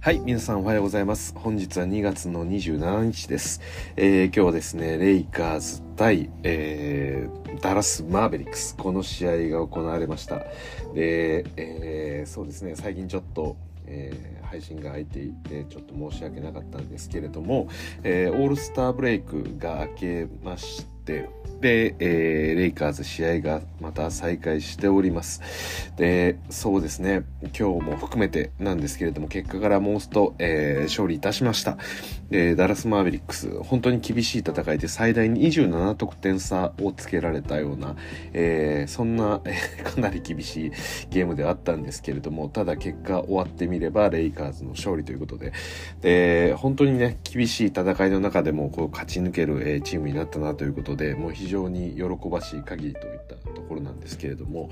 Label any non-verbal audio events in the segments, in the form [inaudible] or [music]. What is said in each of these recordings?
はい、皆さんおはようございます。本日は2月の27日です。えー今日はですね、レイカーズ対、えーダラス・マーベリックス、この試合が行われました。で、えーそうですね、最近ちょっと、えー配信が空いていて、ちょっと申し訳なかったんですけれども、えーオールスターブレイクが明けまして、で、えーレイカーズ試合がまた再開しております。で、そうですね、今日も含めてなんですけれども、結果からモースト、えー勝利いたしました。で、ダラス・マーベリックス、本当に厳しい戦いで最大に27得点差をつけられたような、えーそんな、かなり厳しいゲームではあったんですけれども、ただ結果終わってみれば、レイカーズの勝利ということで、で、本当にね、厳しい戦いの中でもこう勝ち抜ける、えーチームになったなということで、でもう非常に喜ばしい限りといったところなんですけれども、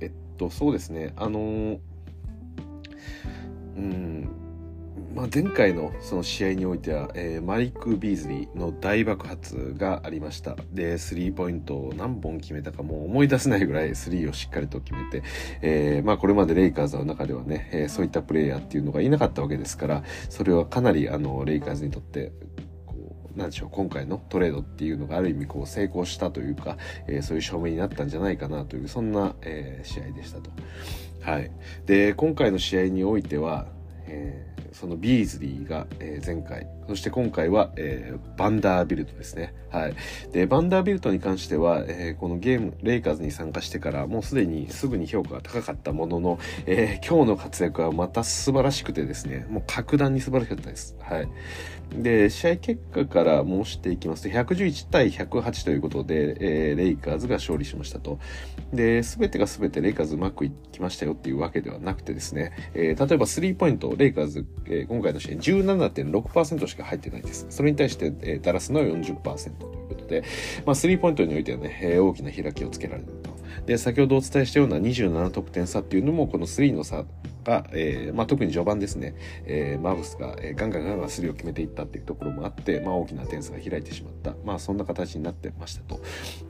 えっと、そうですね、あのうん、まあ、前回のその試合においては、えーマリック・ビーズリーの大爆発がありました。で、スリーポイントを何本決めたかもう思い出せないぐらいスリーをしっかりと決めて、えーまあこれまでレイカーズの中ではね、えーそういったプレイヤーっていうのがいなかったわけですから、それはかなりあの、レイカーズにとって、なんでしょう、今回のトレードっていうのがある意味こう成功したというか、えーそういう証明になったんじゃないかなという、そんな、えー試合でしたと。はい。で、今回の試合においては、えーそのビーズリーが、えー前回、そして今回は、えーバンダービルトですね。はい。で、バンダービルトに関しては、えーこのゲーム、レイカーズに参加してから、もうすでにすぐに評価が高かったものの、えー今日の活躍はまた素晴らしくてですね、もう格段に素晴らしかったです。はい。で、試合結果から申していきますと、111対108ということで、えーレイカーズが勝利しましたと。で、すべてがすべてレイカーズうまくいきましたよっていうわけではなくてですね、えー例えばスリーポイント、レイカーズ、えー今回の試合17.6%しか入ってないです。それに対して、えーダラスの40%ということで、まあ、スリーポイントにおいてはね、えー大きな開きをつけられると。で、先ほどお伝えしたような27得点差っていうのも、この3の差が、えーまあ、特に序盤ですね、えーマーブスが、えーガンガンガンガン3を決めていったっていうところもあって、まあ、大きな点差が開いてしまった。まあ、そんな形になってましたと。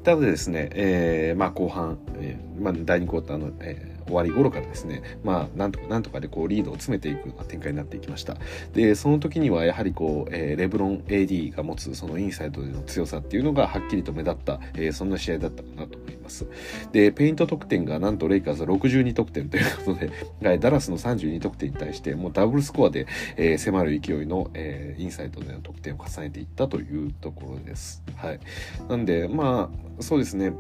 ただですね、えーまあ、後半、えーまあ、第2クォーターの、えー終わり頃からですね、まあ、なんとかなんとかでこうリードを詰めていくような展開になっていきました。で、その時にはやはりこう、えーレブロン AD が持つそのインサイドでの強さっていうのがはっきりと目立った、えーそんな試合だったかなと思います。で、ペイント得点がなんとレイカーズは62得点ということで、はいダラスの32得点に対してもうダブルスコアで、えー迫る勢いの、えーインサイドでの得点を重ねていったというところです。はい。なんで、まあ、そうですね。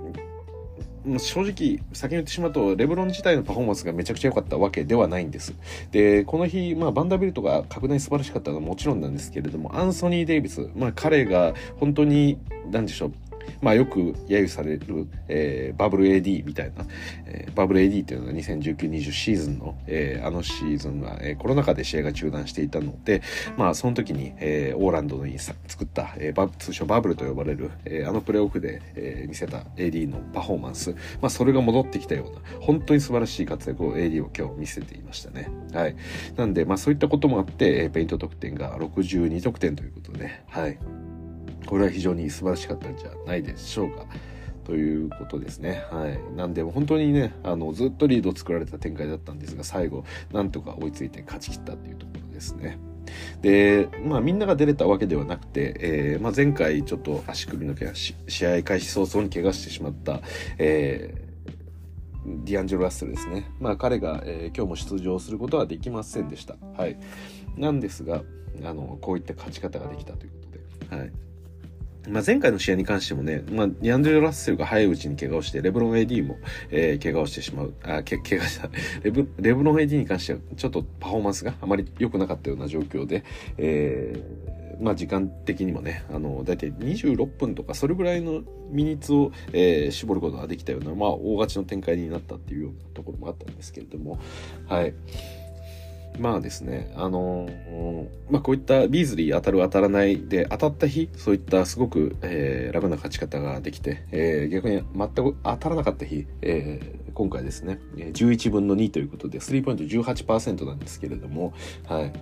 正直、先に言ってしまうと、レブロン自体のパフォーマンスがめちゃくちゃ良かったわけではないんです。で、この日、まあ、バンダービルトが格段に素晴らしかったのはもちろんなんですけれども、アンソニー・デイビス、まあ、彼が本当に、何でしょう、まあよく揶揄される、えーバブル AD みたいな、えーバブル AD っていうのが2019-20シーズンの、えーあのシーズンは、えーコロナ禍で試合が中断していたので、まあその時に、えーオーランドに作った、えーバ通称バブルと呼ばれる、えーあのプレーオフで、えー見せた AD のパフォーマンス、まあそれが戻ってきたような、本当に素晴らしい活躍を AD を今日見せていましたね。はい。なんで、まあそういったこともあって、えーペイント得点が62得点ということで、はい。これは非常に素晴らしかったんじゃないでしょうか。ということですね。はい。なんで、本当にね、あの、ずっとリードを作られた展開だったんですが、最後、なんとか追いついて勝ち切ったっていうところですね。で、まあ、みんなが出れたわけではなくて、えーまあ、前回ちょっと足首の怪我し、試合開始早々に怪我してしまった、えーディアンジェロ・ラッセルですね。まあ彼が、えー今日も出場することはできませんでした。はい。なんですが、あの、こういった勝ち方ができたということで。はい。まあ、前回の試合に関してもね、まあ、ディアンドレ・ラッセルが早いうちに怪我をして、レブロン AD も、えー怪我をしてしまう、あ、け、怪我した。[laughs] レブ、レブロン AD に関しては、ちょっとパフォーマンスがあまり良くなかったような状況で、えーまあ、時間的にもね、あの、だいたい26分とか、それぐらいのミニッツを、えー絞ることができたような、まあ、大勝ちの展開になったっていうようなところもあったんですけれども、はい。まあですね、あのーまあこういったビーズリー当たる当たらないで当たった日、そういったすごく、えー楽な勝ち方ができて、えー逆に全く当たらなかった日、えー今回ですね、11分の2ということで、スリーポイント18%なんですけれども、はい。ま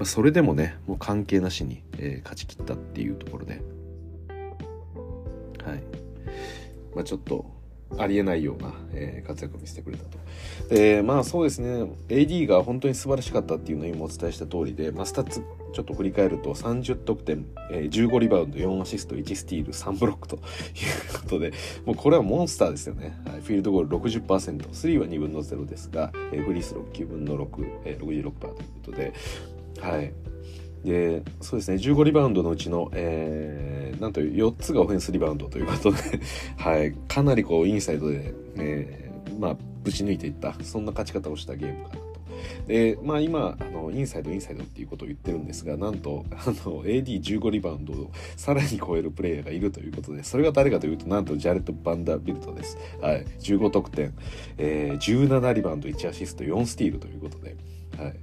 あ、それでもね、もう関係なしに、えー勝ち切ったっていうところで、はい。まあちょっと、ありえないような、えー、活躍を見せてくれたと。で、まあそうですね、AD が本当に素晴らしかったっていうのを今お伝えした通りで、まあ、スタッツちょっと振り返ると30得点、えー、15リバウンド、4アシスト、1スティール、3ブロックということで、もうこれはモンスターですよね。はい、フィールドゴール60%、3は2分の0ですが、えー、フリースロー9分の6、えー、66%ということで、はい。でそうですね15リバウンドのうちの、えー、なんと4つがオフェンスリバウンドということで [laughs] はい、かなりこうインサイドで、えー、まあ、ぶち抜いていったそんな勝ち方をしたゲームかなと。でまあ今あのインサイドインサイドっていうことを言ってるんですがなんとあの AD15 リバウンドをさらに超えるプレイヤーがいるということでそれが誰かというとなんとジャレット・バンダービルトです、はい、15得点、えー、17リバウンド1アシスト4スティールということで、はい、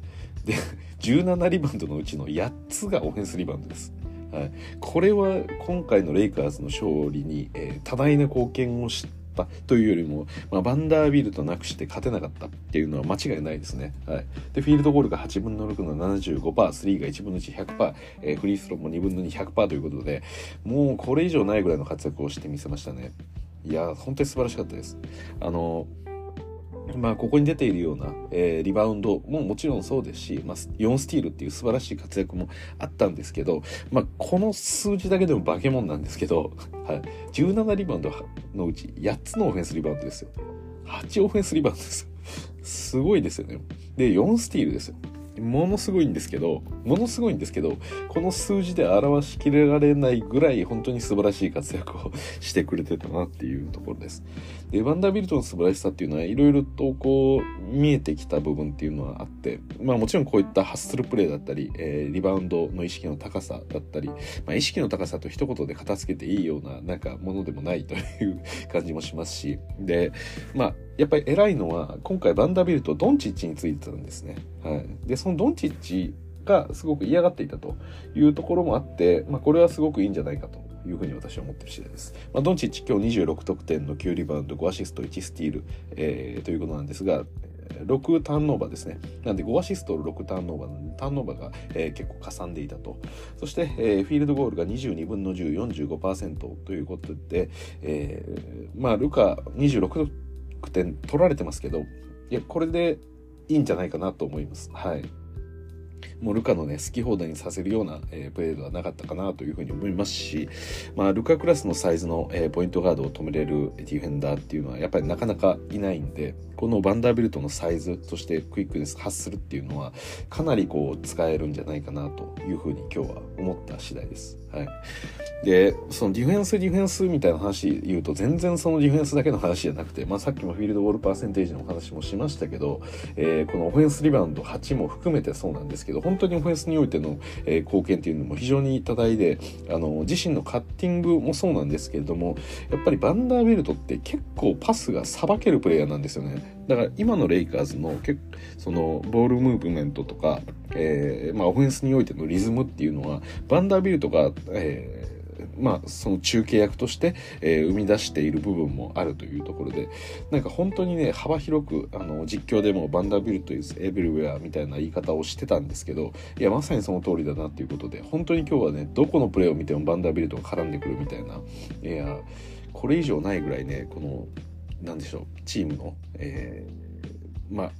で17リバウンドのうちの8つがオフェンスリバウンドです。はい、これは今回のレイカーズの勝利に、えー、多大な貢献をしたというよりも、まあ、バンダービルトなくして勝てなかったっていうのは間違いないですね。はい、でフィールドゴールが8分の6の75%スリーが1分の1100%、えー、フリースローも2分の200%ということでもうこれ以上ないぐらいの活躍をしてみせましたね。いや本当に素晴らしかったです。あのまあ、ここに出ているような、えー、リバウンドももちろんそうですし、まあ、4スティールっていう素晴らしい活躍もあったんですけど、まあ、この数字だけでも化け物なんですけど、はい、17リバウンドのうち8つのオフェンスリバウンドですよ。8オフェンスリバウンドですよ。すごいですよね。で、4スティールですよ。ものすごいんですけど、ものすごいんですけど、この数字で表しきれられないぐらい本当に素晴らしい活躍をしてくれてたなっていうところです。で、バンダービルトの素晴らしさっていうのはいろいろとこう見えてきた部分っていうのはあって、まあもちろんこういったハッスルプレーだったり、えー、リバウンドの意識の高さだったり、まあ意識の高さと一言で片付けていいようななんかものでもないという感じもしますし、で、まあやっぱり偉いのは今回バンダビルトドンチッチについてたんですね。はい。で、そのドンチッチがすごく嫌がっていたというところもあって、まあ、これはすごくいいんじゃないかというふうに私は思ってる次第です。まあ、ドンチッチ今日26得点の9リバウンド5アシスト1スティール、えー、ということなんですが、6ターンオーバーですね。なんで5アシスト6ターンオーバー、ターンオーバーが、えー、結構かさんでいたと。そして、えー、フィールドゴールが22分の10、45%ということで、えー、まあ、ルカ26点取られてますけど、いや、これでいいんじゃないかなと思います。はい。もうルカのね、好き放題にさせるような、えー、プレーではなかったかなというふうに思いますし、まあ、ルカクラスのサイズの、えー、ポイントガードを止めれるディフェンダーっていうのはやっぱりなかなかいないんで、このバンダービルトのサイズ、そしてクイックネス発するっていうのは、かなりこう使えるんじゃないかなというふうに今日は思った次第です。はい。で、そのディフェンス、ディフェンスみたいな話言うと、全然そのディフェンスだけの話じゃなくて、まあさっきもフィールドウォールパーセンテージのお話もしましたけど、えー、このオフェンスリバウンド8も含めてそうなんですけど、本当にオフェンスにおいての、えー、貢献っていうのも非常に多大で、あの、自身のカッティングもそうなんですけれども、やっぱりバンダーベルトって結構パスがさばけるプレイヤーなんですよね。だから今のレイカーズの結そのボールムーブメントとか、えーまあ、オフェンスにおいてのリズムっていうのはバンダービルトが、えーまあ、その中継役として、えー、生み出している部分もあるというところでなんか本当にね幅広くあの実況でもバンダービルト is everywhere みたいな言い方をしてたんですけどいやまさにその通りだなっていうことで本当に今日はねどこのプレーを見てもバンダービルトが絡んでくるみたいないやこれ以上ないぐらいねこのなんでしょうチームの、えー、まあ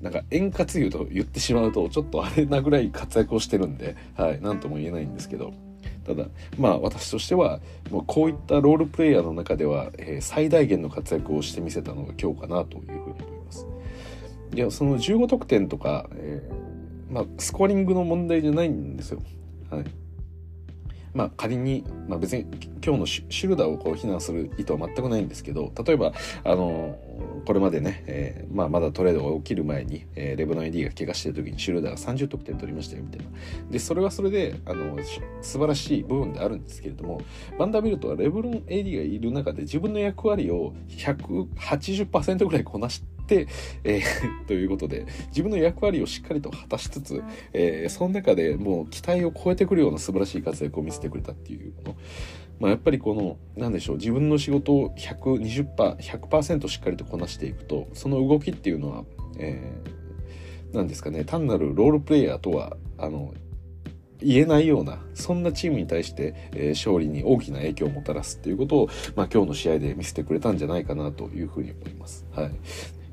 なんか円滑言うと言ってしまうとちょっとあれなぐらい活躍をしてるんで、はい、なんとも言えないんですけどただまあ私としてはもうこういったロールプレイヤーの中では、えー、最大限の活躍をしてみせたのが今日かなというふうに思います。いやその15得点とか、えー、まあ、スコアリングの問題じゃないんですよ。はい、まあ仮に、まあ別に今日のシュルダーをこう非難する意図は全くないんですけど、例えば、あの、これまでね、えー、まあまだトレードが起きる前に、えー、レブロン AD が怪我してる時にシュルーダーが30得点取りましたよみたいな。で、それはそれで、あの、素晴らしい部分であるんですけれども、バンダービルトはレブロン AD がいる中で自分の役割を180%ぐらいこなして、えー、[laughs] ということで、自分の役割をしっかりと果たしつつ、えー、その中でもう期待を超えてくるような素晴らしい活躍を見せてくれたっていうの。まあ、やっぱりこの、なんでしょう、自分の仕事を120%、100%しっかりとこなしていくと、その動きっていうのは、えー、なんですかね、単なるロールプレイヤーとは、あの、言えないようなそんなチームに対して、えー、勝利に大きな影響をもたらすっていうことを、まあ、今日の試合で見せてくれたんじゃないかなというふうに思います。はい、やっ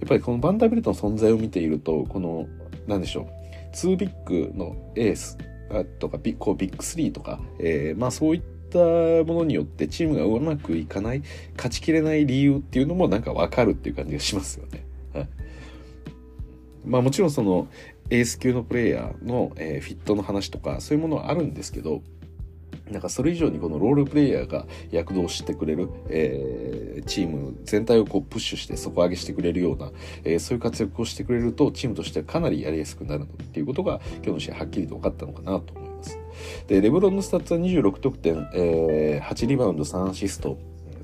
ぱりこのバンダービルトの存在を見ているとこの何でしょう2ビッグのエースとかビこうビッグ3とか、えー、まあそういったたものによってチームがうまくいかない勝ちきれない理由っていうのもなんかわかるっていう感じがしますよね。はい、まあもちろんそのエース級のプレイヤーの、え、フィットの話とかそういうものはあるんですけどなんかそれ以上にこのロールプレイヤーが躍動してくれる、えー、チーム全体をこうプッシュして底上げしてくれるような、えー、そういう活躍をしてくれるとチームとしてはかなりやりやすくなるっていうことが今日の試合はっきりと分かったのかなと思います。で、レブロンのスタッツは26得点、えー、8リバウンド3アシスト、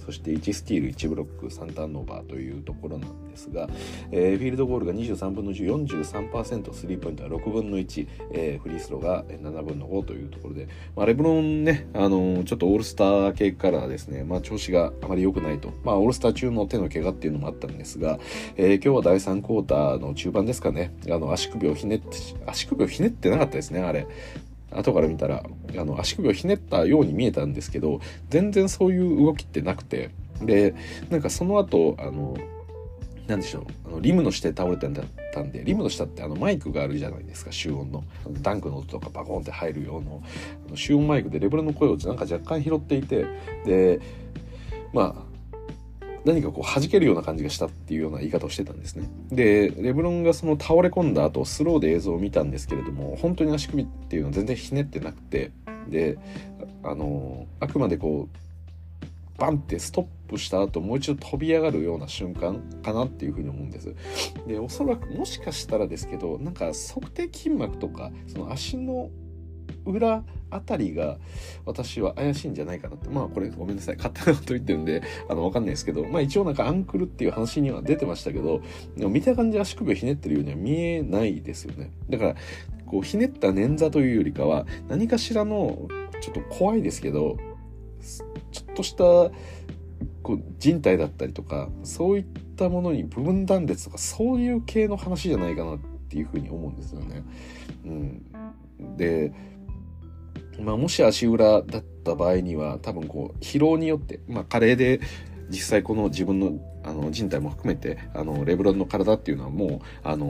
そして1スティール1ブロック3ターンオーバーというところなんですが、えー、フィールドゴールが23分の10 43%スリーポイントは6分の1、えー、フリースローが7分の5というところで、まあ、レブロンね、あのー、ちょっとオールスター明けからですね、まあ、調子があまり良くないと、まあ、オールスター中の手の怪我っていうのもあったんですが、えー、今日は第3クォーターの中盤ですかね。あの足首をひねって足首をひねってなかったですねあれ。後から見たらあの足首をひねったように見えたんですけど全然そういう動きってなくてでなんかその後あの何でしょうあのリムの下で倒れたんだったんでリムの下ってあのマイクがあるじゃないですか集音の。ダンクの音とかバコンって入るようなあの集音マイクでレベルの声をなんか若干拾っていてでまあ何かこう弾けるような感じがしたっていうような言い方をしてたんですね。で、レブロンがその倒れ込んだ後、スローで映像を見たんですけれども、本当に足首っていうのは全然ひねってなくて、で、あの、あくまでこう、バンってストップした後もう一度飛び上がるような瞬間かなっていうふうに思うんです。で、おそらくもしかしたらですけど、なんか測定筋膜とか、その足の裏あたりが私は怪しいんじゃないかなって。まあこれごめんなさい。勝手なこと言ってるんで、あの、わかんないですけど、まあ一応なんかアンクルっていう話には出てましたけど、でも見た感じ足首をひねってるようには見えないですよね。だから、こうひねった捻挫というよりかは、何かしらの、ちょっと怖いですけど、ちょっとした、こう人体だったりとか、そういったものに部分断裂とか、そういう系の話じゃないかなっていうふうに思うんですよね。うん。で、まあ、もし足裏だった場合には多分こう疲労によって、まあ、加齢で実際この自分のあの人体も含めてあのレブロンの体っていうのはもうあの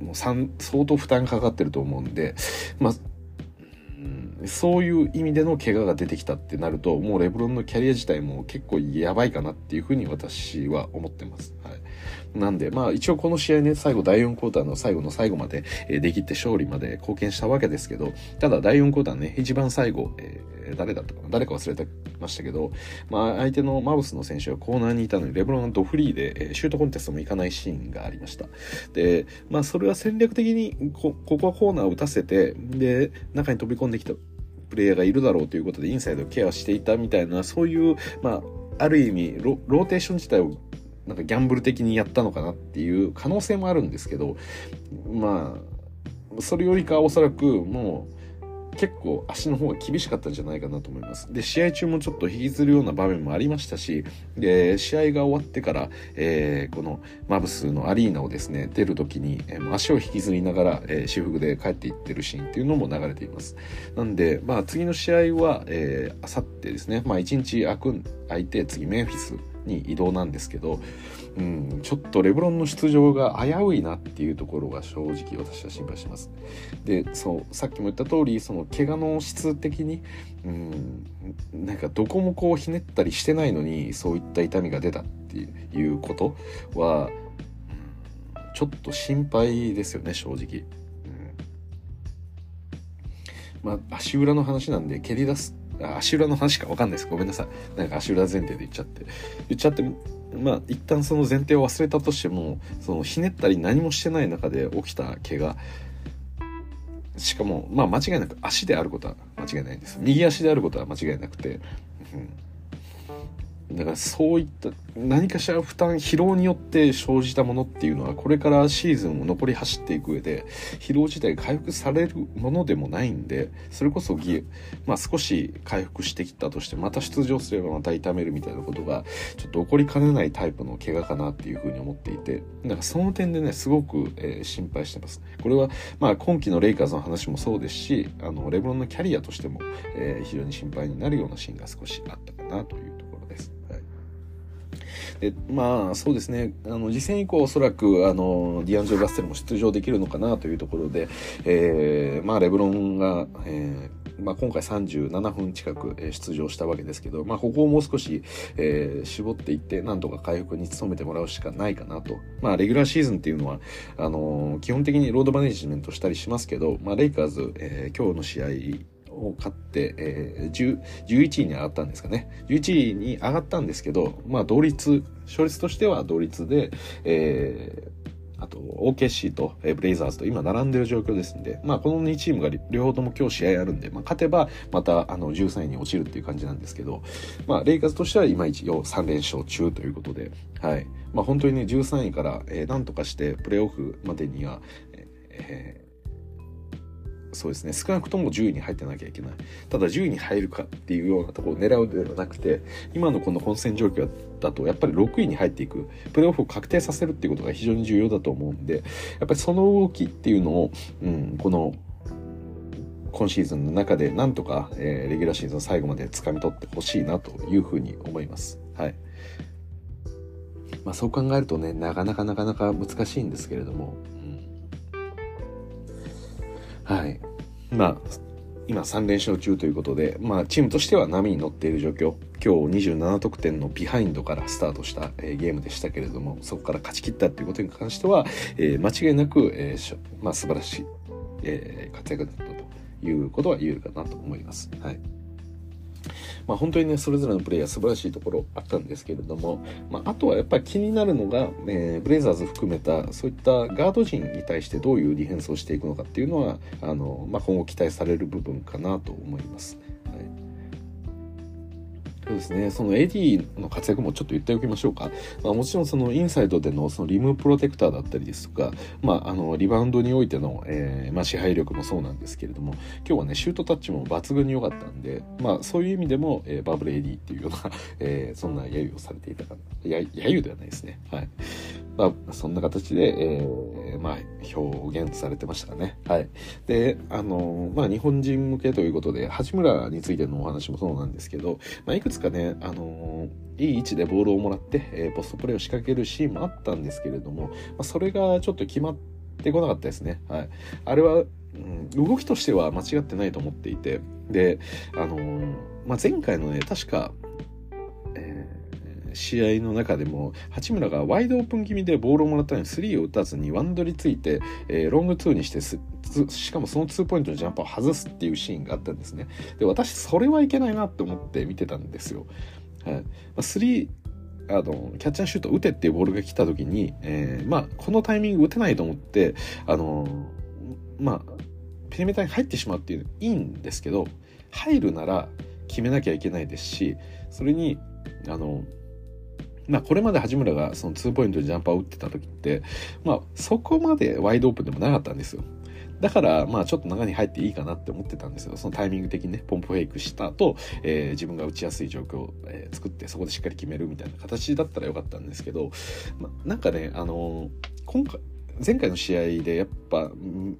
もう相当負担がかかってると思うんで、まあ、そういう意味での怪我が出てきたってなるともうレブロンのキャリア自体も結構やばいかなっていうふうに私は思ってます。はいなんで、まあ一応この試合ね、最後第4クォーターの最後の最後まで、えー、できて勝利まで貢献したわけですけど、ただ第4クォーターね、一番最後、えー、誰だったかな誰か忘れてましたけど、まあ相手のマウスの選手がコーナーにいたのに、レブロンドフリーで、えー、シュートコンテストも行かないシーンがありました。で、まあそれは戦略的にこ、ここはコーナーを打たせて、で、中に飛び込んできたプレイヤーがいるだろうということでインサイドケアしていたみたいな、そういう、まあ、ある意味ロ、ローテーション自体をなんかギャンブル的にやったのかなっていう可能性もあるんですけど、まあ、それよりかはおそらくもう、結構足の方が厳しかったんじゃないかなと思います。で、試合中もちょっと引きずるような場面もありましたし、で、試合が終わってから、えー、このマブスのアリーナをですね、出るときに、えー、足を引きずりながら、えー、私服で帰っていってるシーンっていうのも流れています。なんで、まあ次の試合は、えー、あさってですね、まあ一日空く、空いて次メンフィスに移動なんですけど、うん、ちょっとレブロンの出場が危ういなっていうところが正直私は心配します。でそうさっきも言った通りその怪我の質的に、うん、なんかどこもこうひねったりしてないのにそういった痛みが出たっていうことは、ちょっと心配ですよね正直。まあ、足裏の話なんで蹴り出す足裏の話か分かんないです。ごめんなさい。なんか足裏前提で言っちゃって。言っちゃって、まあ、一旦その前提を忘れたとしても、そのひねったり何もしてない中で起きた怪我、しかも、まあ間違いなく足であることは間違いないんです。右足であることは間違いなくて、うんだからそういった何かしら負担疲労によって生じたものっていうのはこれからシーズンを残り走っていく上で疲労自体回復されるものでもないんでそれこそギまあ少し回復してきたとしてまた出場すればまた痛めるみたいなことがちょっと起こりかねないタイプの怪我かなっていうふうに思っていてだからその点でねすごく、えー、心配してますこれはまあ今季のレイカーズの話もそうですしあのレブロンのキャリアとしても、えー、非常に心配になるようなシーンが少しあったかなという。でまあそうですね。あの次戦以降おそらくあのディアンジョ・ラッセルも出場できるのかなというところで、えー、まあレブロンが、えーまあ、今回37分近く出場したわけですけど、まあ、ここをもう少し、えー、絞っていってなんとか回復に努めてもらうしかないかなと、まあ、レギュラーシーズンっていうのはあの、基本的にロードマネジメントしたりしますけど、まあ、レイカーズ、えー、今日の試合を勝って、えー、11位に上がったんですかね。11位に上がったんですけど、まあ同率、勝率としては同率で、えー、あと OKC と、えブレイザーズと今並んでる状況ですんで、まあ、この2チームが両方とも今日試合あるんで、まあ、勝てばまたあの13位に落ちるっていう感じなんですけど、まあ、レイカーズとしては今一応3連勝中ということで、はいまあ、本当にね13位から、えー、なんとかしてプレーオフまでには、えーそうですね少なくとも10位に入ってなきゃいけないただ10位に入るかっていうようなところを狙うではなくて今のこの本戦状況だとやっぱり6位に入っていくプレーオフを確定させるっていうことが非常に重要だと思うんでやっぱりその動きっていうのを、うん、この今シーズンの中でなんとか、えー、レギュラーシーズン最後まで掴み取ってほしいなというふうに思います。はい。まあそう考えるとね、なかなかなかなか難しいんですけれども、はい。まあ、今3連勝中ということで、まあ、チームとしては波に乗っている状況。今日27得点のビハインドからスタートした、えー、ゲームでしたけれども、そこから勝ち切ったということに関しては、えー、間違いなく、えーまあ、素晴らしい、えー、活躍だったということは言えるかなと思います。はい。まあ、本当にねそれぞれのプレイヤー素晴らしいところあったんですけれども、まあ、あとはやっぱり気になるのが、えー、ブレイザーズ含めたそういったガード陣に対してどういうディフェンスをしていくのかっていうのはあの、まあ、今後期待される部分かなと思います。そうですね。その AD の活躍もちょっと言っておきましょうか。まあ、もちろんそのインサイドでのそのリムプロテクターだったりですとか、まあ、あの、リバウンドにおいての、えー、まあ、支配力もそうなんですけれども、今日はね、シュートタッチも抜群に良かったんで、まあ、そういう意味でも、えー、バブル AD っていうような、えー、そんな揶揄をされていたかな。や、揶揄ではないですね。はい。まあ、そんな形で、えー、まあ、表現されてましたね。はい。で、あの、まあ、日本人向けということで、八村についてのお話もそうなんですけど、まあ、いくつかね、あの、いい位置でボールをもらって、えー、ポストプレーを仕掛けるシーンもあったんですけれども、まあ、それがちょっと決まってこなかったですね。はい。あれは、うん、動きとしては間違ってないと思っていて、で、あのまあ、前回のね、確か、試合の中でも八村がワイドオープン気味でボールをもらったのにスリーを打たずにワンドリついて、えー、ロングツーにしてしかもそのツーポイントのジャンプを外すっていうシーンがあったんですね。で私それはいけないなって思って見てたんですよ、はい。まあ、スリーあのキャッチャーシュート打てっていうボールが来た時に、えー、まあこのタイミング打てないと思ってあのまあペリメーターに入ってしまうっていういいんですけど入るなら決めなきゃいけないですしそれにあのまあ、これまで八村がその2ポイントでジャンパーを打ってた時って、まあ、そこまでワイドオープンでもなかったんですよ。だから、まあちょっと中に入っていいかなって思ってたんですよ。そのタイミング的にね、ポンプフェイクした後、えー、自分が打ちやすい状況を、えー、作って、そこでしっかり決めるみたいな形だったらよかったんですけど、ま、なんかね、あのー、今回、前回の試合でやっぱ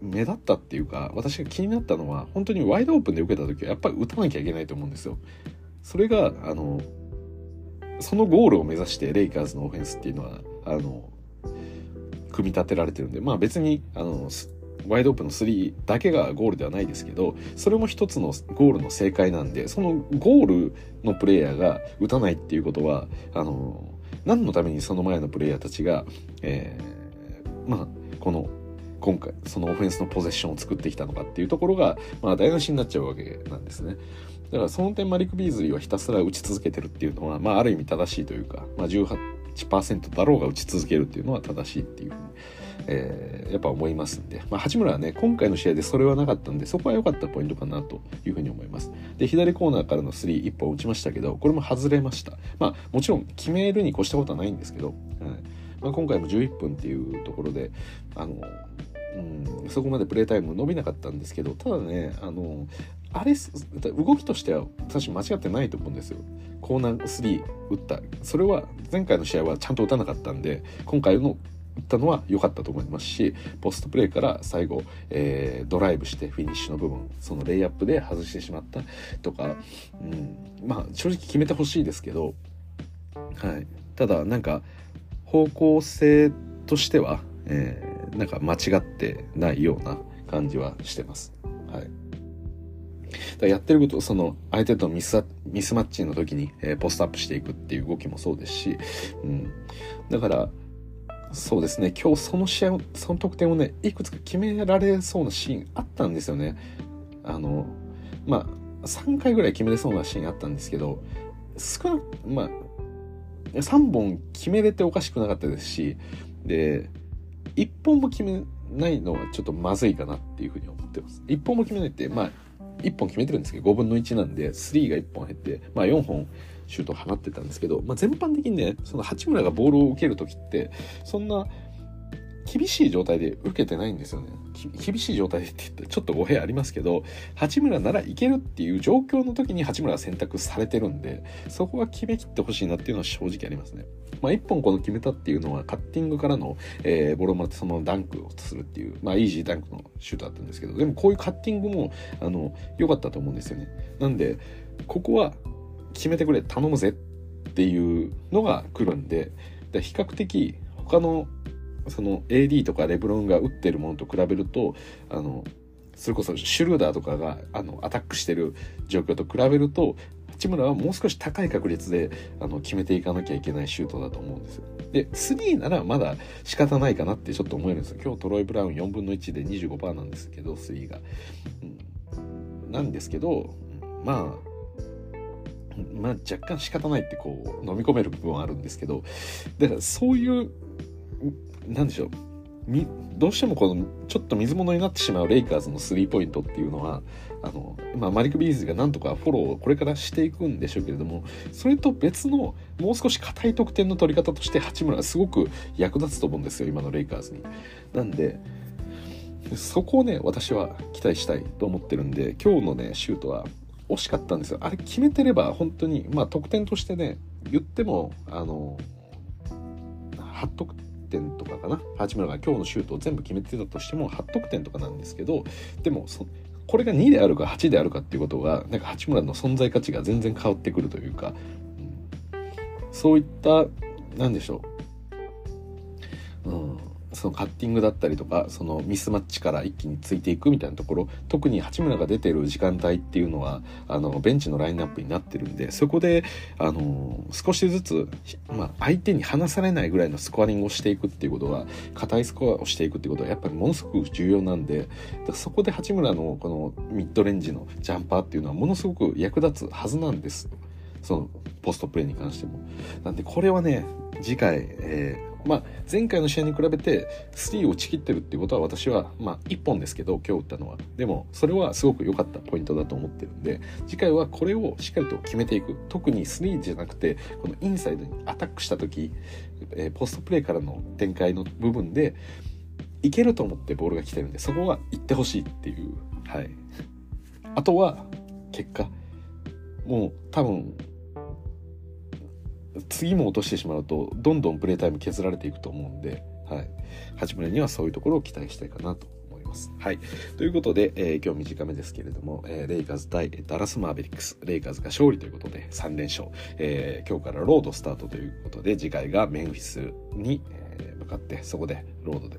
目立ったっていうか、私が気になったのは、本当にワイドオープンで受けた時はやっぱり打たなきゃいけないと思うんですよ。それが、あのーそのゴールを目指してレイカーズのオフェンスっていうのはあの組み立てられてるんでまあ別にあのワイドオープンの3だけがゴールではないですけどそれも一つのゴールの正解なんでそのゴールのプレイヤーが打たないっていうことはあの何のためにその前のプレイヤーたちが、えー、まあこの今回そのオフェンスのポゼッションを作ってきたのかっていうところが、まあ、台無しになっちゃうわけなんですね。だからその点マリック・ビーズリーはひたすら打ち続けてるっていうのは、まあ、ある意味正しいというか、まあ18、1%だろうが打ち続けるっていうのは正しいっていうふうに、えー、やっぱ思いますんで、まあ、八村はね今回の試合でそれはなかったんでそこは良かったポイントかなというふうに思います。で左コーナーからの31本打ちましたけどこれも外れました。まあもちろん決めるに越したことはないんですけど、はいまあ、今回も11分っていうところであのうん、そこまでプレータイム伸びなかったんですけどただねあのあれ動きとしては私間違ってないと思うんですよコーナー3打ったそれは前回の試合はちゃんと打たなかったんで今回の打ったのは良かったと思いますしポストプレーから最後、えー、ドライブしてフィニッシュの部分そのレイアップで外してしまったとか、うん、まあ正直決めてほしいですけど、はい、ただなんか方向性としては、えーなんか間違ってないような感じはしてます。はい。だやってることその相手とミスミスマッチの時に、えー、ポストアップしていくっていう動きもそうですし、うん、だからそうですね。今日その試合その得点をねいくつか決められそうなシーンあったんですよね。あのまあ3回ぐらい決めれそうなシーンあったんですけど少なまあ3本決めれておかしくなかったですしで1本も決めないのはちょっとまずいかなっていうふうに思ってます。1本も決めないって、まあ、1本決めてるんですけど、5分の1なんで、3が1本減って、まあ4本シュート放ってたんですけど、まあ全般的にね、その八村がボールを受ける時って、そんな厳しい状態で受けてないんですよね。厳しい状態でって言ってちょっと語弊ありますけど、八村ならいけるっていう状況の時に八村が選択されてるんで、そこは決めきってほしいなっていうのは正直ありますね。まあ一本この決めたっていうのはカッティングからの、えー、ボロマってそのダンクをするっていう、まあイージーダンクのシュートだったんですけど、でもこういうカッティングも、あの、良かったと思うんですよね。なんで、ここは決めてくれ、頼むぜっていうのが来るんで、で比較的他のその AD とかレブロンが打ってるものと比べるとあのそれこそシュルーダーとかがあのアタックしてる状況と比べると八村はもう少し高い確率であの決めていかなきゃいけないシュートだと思うんですよ。で3ならまだ仕方ないかなってちょっと思えるんですよ。今日トロイ・ブラウン4分の1で25%なんですけど3が。うん、なんですけどまあまあ若干仕方ないってこう飲み込める部分はあるんですけどだからそういう何でしょうどうしてもこのちょっと水物になってしまうレイカーズのスリーポイントっていうのはあの、まあ、マリック・ビーズがなんとかフォローをこれからしていくんでしょうけれどもそれと別のもう少し硬い得点の取り方として八村はすごく役立つと思うんですよ今のレイカーズに。なんでそこをね私は期待したいと思ってるんで今日のねシュートは惜しかったんですよあれ決めてれば本当にまあ得点としてね言ってもあの8得点点とかかな？八村が今日のシュートを全部決めてたとしても8得点とかなんですけどでもこれが2であるか8であるかっていうことがなんか八村の存在価値が全然変わってくるというか、うん、そういった何でしょう、うん、そのカッティングだったりとかそのミスマッチから一気についていくみたいなところ特に八村が出てる時間帯っていうのはあのベンチのラインナップになってるんでそこであの少しずつ、まあ、相手に離されないぐらいのスコアリングをしていくっていうことは硬いスコアをしていくっていうことはやっぱりものすごく重要なんでそこで八村のこのミッドレンジのジャンパーっていうのはものすごく役立つはずなんですそのポストプレーに関しても。なんでこれはね次回、えーまあ、前回の試合に比べて3を打ち切ってるっていうことは私は、まあ、1本ですけど今日打ったのは。でもそれはすごく良かったポイントだと思ってるんで次回はこれをしっかりと決めていく。特に3じゃなくてこのインサイドにアタックした時、えー、ポストプレーからの展開の部分でいけると思ってボールが来てるんでそこは行ってほしいっていう。はい。あとは結果。もう多分次も落としてしまうとどんどんプレータイム削られていくと思うんで、はい、八村にはそういうところを期待したいかなと思います。はい、ということで、えー、今日短めですけれども、えー、レイカーズ対ダラス・マーベリックスレイカーズが勝利ということで3連勝、えー、今日からロードスタートということで次回がメンフィスに、え向かってそこでロードで、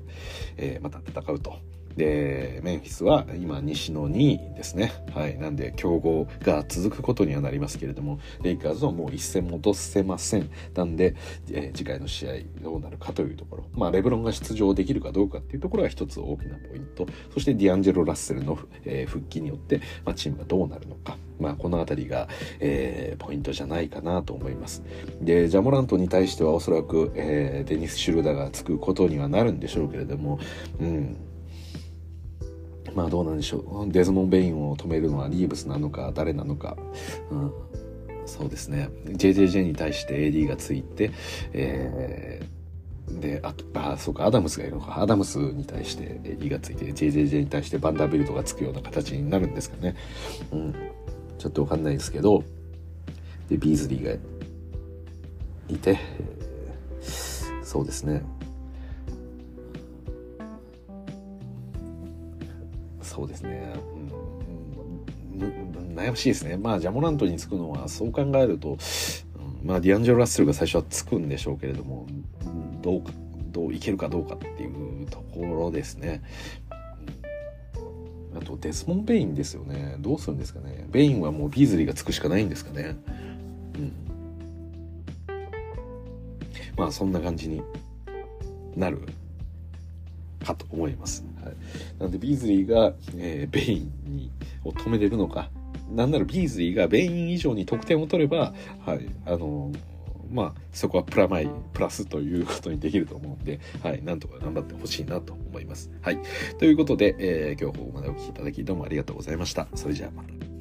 えまた戦うと。で、メンフィスは今西の2位ですね。はい。なんで、競合が続くことにはなりますけれども、レイカーズはもう一戦も落とせません。なんで、えー、次回の試合どうなるかというところ。まあ、レブロンが出場できるかどうかっていうところが一つ大きなポイント。そしてディアンジェロ・ラッセルの、えー、復帰によって、まあ、チームがどうなるのか。まあ、この辺りが、えー、ポイントじゃないかなと思います。で、ジャモラントに対してはおそらく、えー、デニス・シュルダーがつくことにはなるんでしょうけれども、うん。まあどうなんでしょう。デズモン・ベインを止めるのはリーブスなのか、誰なのか。うん、そうですね。JJJ に対して AD がついて、えー、で、あと、あ、そうか、アダムスがいるのか。アダムスに対して AD がついて、JJJ に対してバンダービルトがつくような形になるんですかね。うん。ちょっとわかんないですけど、で、ビーズリーがいて、そうですね。そうですね。うん、悩ましいですね。まあ、ジャモラントにつくのは、そう考えると、うん、まあ、ディアンジェロ・ラッセルが最初はつくんでしょうけれども、どうか、どういけるかどうかっていうところですね。あと、デスモン・ベインですよね。どうするんですかね。ベインはもうビーズリーがつくしかないんですかね。うん。まあ、そんな感じになるかと思います。はい、なんでビーズリーが、えー、ベインにを止めれるのかなんならビーズリーがベイン以上に得点を取れば、はい、あのー、まあ、そこはプラマイ、プラスということにできると思うんで、はい、なんとか頑張ってほしいなと思います。はい。ということで、えー、今日ここまでお聴きいただきどうもありがとうございました。それじゃあまた。